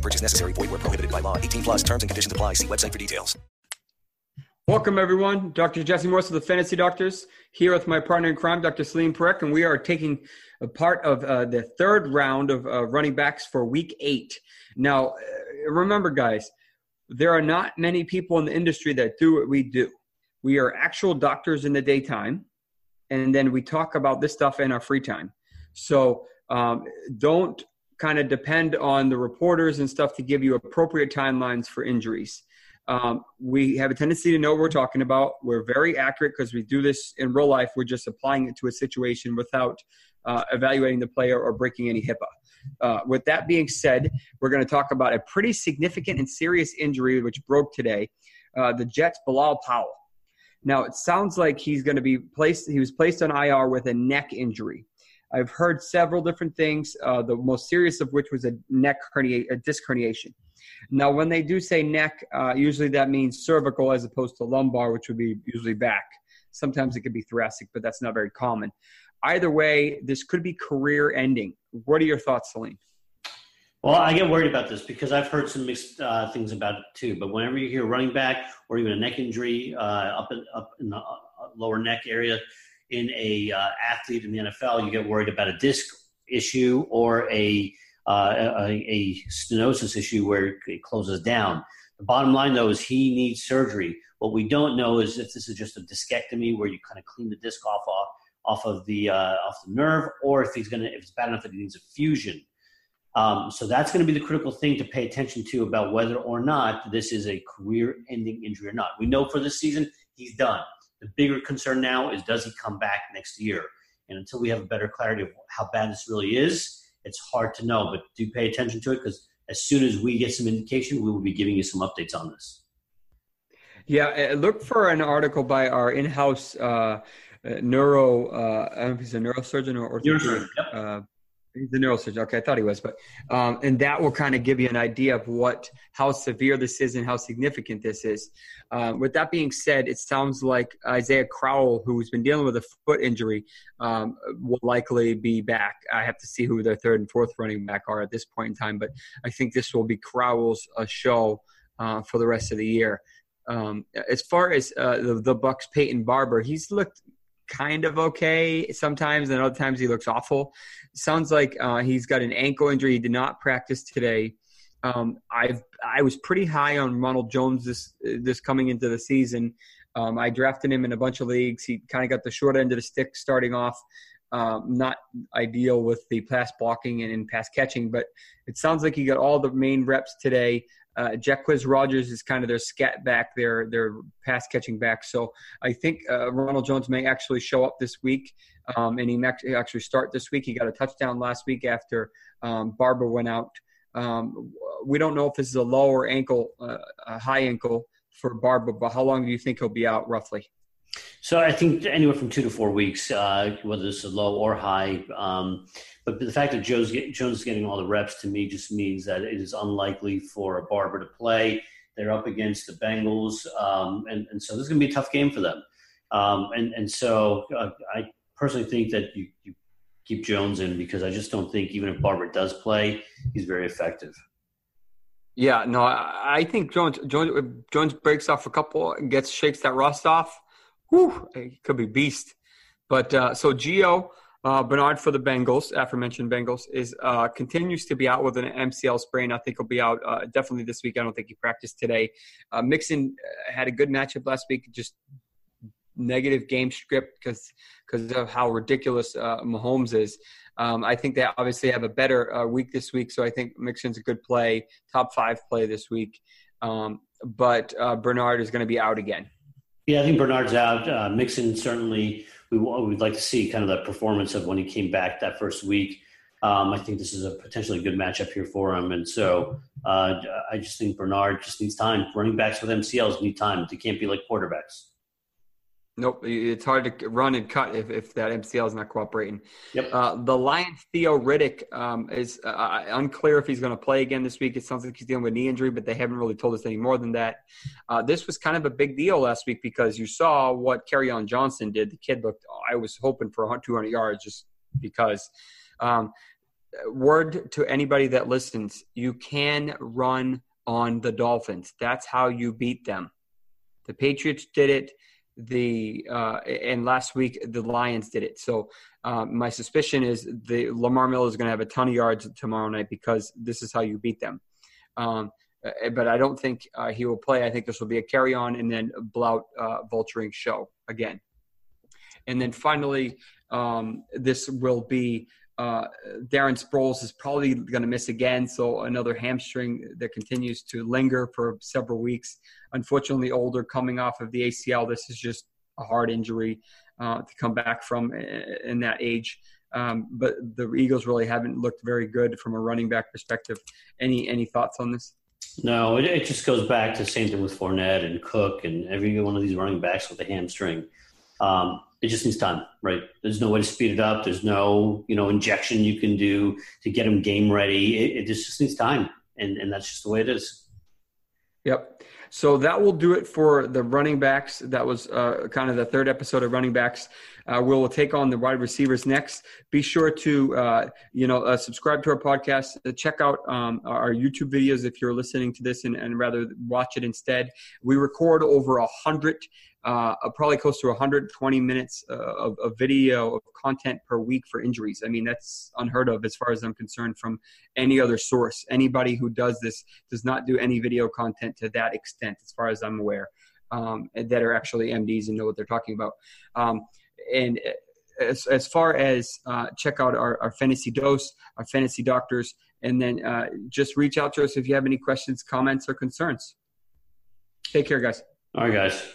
Purchase necessary. Void where prohibited by law. 18 plus terms and conditions apply. See website for details. Welcome, everyone. Dr. Jesse Morse of the Fantasy Doctors here with my partner in crime, Dr. Selene Parekh, and we are taking a part of uh, the third round of uh, running backs for week eight. Now, uh, remember, guys, there are not many people in the industry that do what we do. We are actual doctors in the daytime, and then we talk about this stuff in our free time. So um, don't kind of depend on the reporters and stuff to give you appropriate timelines for injuries. Um, we have a tendency to know what we're talking about. We're very accurate because we do this in real life. We're just applying it to a situation without uh, evaluating the player or breaking any HIPAA. Uh, with that being said, we're going to talk about a pretty significant and serious injury which broke today. Uh, the Jets' Bilal Powell. Now it sounds like he's going to be placed. He was placed on IR with a neck injury. I've heard several different things. Uh, the most serious of which was a neck hernia, a disc herniation. Now, when they do say neck, uh, usually that means cervical as opposed to lumbar, which would be usually back. Sometimes it could be thoracic, but that's not very common. Either way, this could be career ending. What are your thoughts, Selene? Well, I get worried about this because I've heard some mixed uh, things about it too. But whenever you hear running back or even a neck injury uh, up in, up in the uh, lower neck area in a uh, athlete in the NFL, you get worried about a disc issue or a, uh, a, a stenosis issue where it closes down. The bottom line, though, is he needs surgery. What we don't know is if this is just a discectomy where you kind of clean the disc off off, off of the uh, off the nerve, or if he's gonna if it's bad enough that he needs a fusion. Um, so that's going to be the critical thing to pay attention to about whether or not this is a career-ending injury or not. We know for this season he's done. The bigger concern now is does he come back next year? And until we have a better clarity of how bad this really is, it's hard to know. But do pay attention to it because as soon as we get some indication, we will be giving you some updates on this. Yeah, look for an article by our in-house uh, neuro. Uh, I don't know if he's a neurosurgeon or Neurosurgeon, yep. uh, He's a neurosurgeon. Okay, I thought he was, but um, and that will kind of give you an idea of what how severe this is and how significant this is. Um, with that being said, it sounds like Isaiah Crowell, who's been dealing with a foot injury, um, will likely be back. I have to see who their third and fourth running back are at this point in time, but I think this will be Crowell's uh, show uh, for the rest of the year. Um, as far as uh, the, the Bucs, Peyton Barber, he's looked kind of okay sometimes, and other times he looks awful. Sounds like uh, he's got an ankle injury. He did not practice today. Um, I've I was pretty high on Ronald Jones this this coming into the season. Um, I drafted him in a bunch of leagues. He kind of got the short end of the stick starting off. Um, not ideal with the pass blocking and, and pass catching, but it sounds like he got all the main reps today. Uh, Jacquizz Rodgers is kind of their scat back, their their pass catching back. So I think uh, Ronald Jones may actually show up this week, um, and he may actually start this week. He got a touchdown last week after um, Barber went out. Um, we don't know if this is a low or ankle, uh, a high ankle for Barber, but how long do you think he'll be out roughly? So I think anywhere from two to four weeks, uh, whether it's a low or high. Um, but the fact that get, Jones is getting all the reps to me just means that it is unlikely for a Barber to play. They're up against the Bengals, um, and, and so this is going to be a tough game for them. Um, and and so uh, I personally think that you, you keep Jones in because I just don't think even if Barber does play, he's very effective. Yeah, no, I think Jones Jones Jones breaks off a couple, gets shakes that rust off. Whew, he could be beast. But uh, so Gio uh, Bernard for the Bengals, aforementioned Bengals, is uh, continues to be out with an MCL sprain. I think he'll be out uh, definitely this week. I don't think he practiced today. Uh, Mixon uh, had a good matchup last week, just negative game script because because of how ridiculous uh, Mahomes is. Um, I think they obviously have a better week this week, so I think Mixon's a good play, top five play this week. Um, but Bernard is going to be out again. Yeah, I think Bernard's out. Mixon certainly we would like to see kind of the performance of when he came back that first week. Um, I think this is a potentially good matchup here for him. And so uh, I just think Bernard just needs time. Running backs with MCLs need time. They can't be like quarterbacks. Nope, it's hard to run and cut if, if that MCL is not cooperating. Yep. Uh, the Lions Theo Riddick um, is uh, unclear if he's going to play again this week. It sounds like he's dealing with knee injury, but they haven't really told us any more than that. Uh, this was kind of a big deal last week because you saw what on Johnson did. The kid looked. I was hoping for 200 yards just because. Um, word to anybody that listens: you can run on the Dolphins. That's how you beat them. The Patriots did it the uh, and last week the Lions did it. So um, my suspicion is the Lamar Miller is going to have a ton of yards tomorrow night because this is how you beat them. Um, uh, but I don't think uh, he will play. I think this will be a Kerryon and then Blount uh, vulturing show again. And then finally, um, this will be uh, Darren Sproles is probably going to miss again, so another hamstring that continues to linger for several weeks. Unfortunately, older, coming off of the ACL, this is just a hard injury uh, to come back from in that age. Um, but the Eagles really haven't looked very good from a running back perspective. Any any thoughts on this? No, it, it just goes back to the same thing with Fournette and Cook and every one of these running backs with a hamstring. Um, it just needs time, right? There's no way to speed it up. There's no, you know, injection you can do to get them game ready. It, it just, just needs time, and and that's just the way it is. Yep. So that will do it for the running backs. That was uh, kind of the third episode of running backs. Uh, we'll take on the wide receivers next. Be sure to uh, you know uh, subscribe to our podcast. Uh, check out um, our YouTube videos if you're listening to this and, and rather watch it instead. We record over a hundred uh, probably close to 120 minutes uh, of, of, video of content per week for injuries. I mean, that's unheard of as far as I'm concerned from any other source. Anybody who does this does not do any video content to that extent, as far as I'm aware, um, that are actually MDs and know what they're talking about. Um, and as, as far as uh, check out our, our fantasy dose, our fantasy doctors, and then uh, just reach out to us if you have any questions, comments, or concerns. Take care, guys. All right, guys.